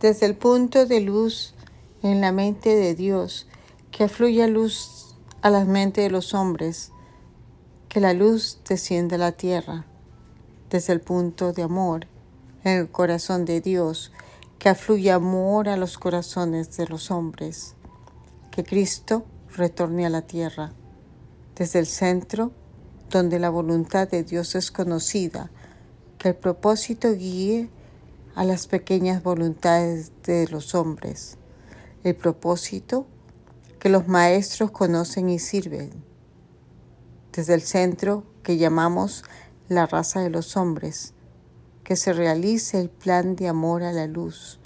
desde el punto de luz en la mente de Dios, que fluya luz a la mente de los hombres, que la luz descienda a la tierra, desde el punto de amor en el corazón de Dios, que afluya amor a los corazones de los hombres, que Cristo retorne a la tierra, desde el centro donde la voluntad de Dios es conocida, que el propósito guíe a las pequeñas voluntades de los hombres, el propósito que los maestros conocen y sirven, desde el centro que llamamos la raza de los hombres, que se realice el plan de amor a la luz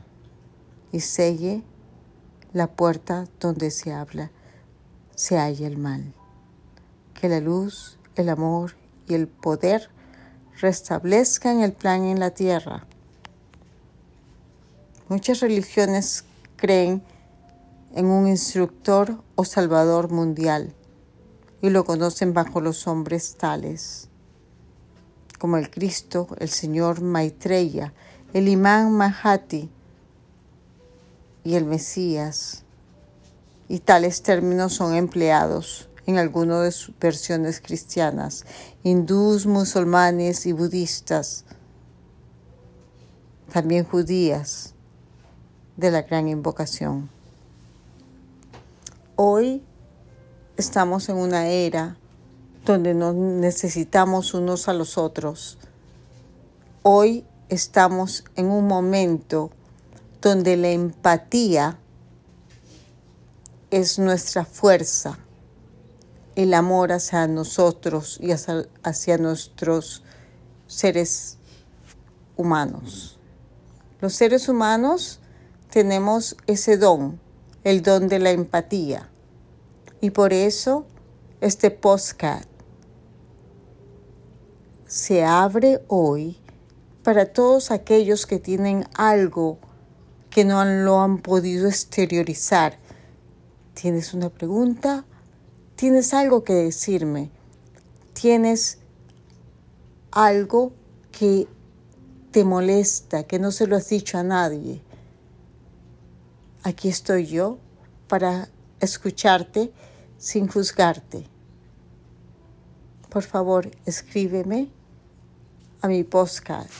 y selle la puerta donde se habla, se halla el mal. Que la luz, el amor y el poder restablezcan el plan en la tierra. Muchas religiones creen en un instructor o salvador mundial y lo conocen bajo los hombres tales como el Cristo, el Señor Maitreya, el Imán Mahati y el Mesías. Y tales términos son empleados en algunas de sus versiones cristianas, hindús, musulmanes y budistas, también judías de la gran invocación. Hoy estamos en una era donde nos necesitamos unos a los otros. Hoy estamos en un momento donde la empatía es nuestra fuerza, el amor hacia nosotros y hacia, nuestros seres humanos. Los seres humanos tenemos ese don, el don de la empatía. Y por eso este postcat se abre hoy para todos aquellos que tienen algo que no lo han podido exteriorizar. ¿Tienes una pregunta? ¿Tienes algo que decirme? ¿Tienes algo que te molesta, que no se lo has dicho a nadie? Aquí estoy yo para escucharte sin juzgarte. Por favor, escríbeme a mi postcard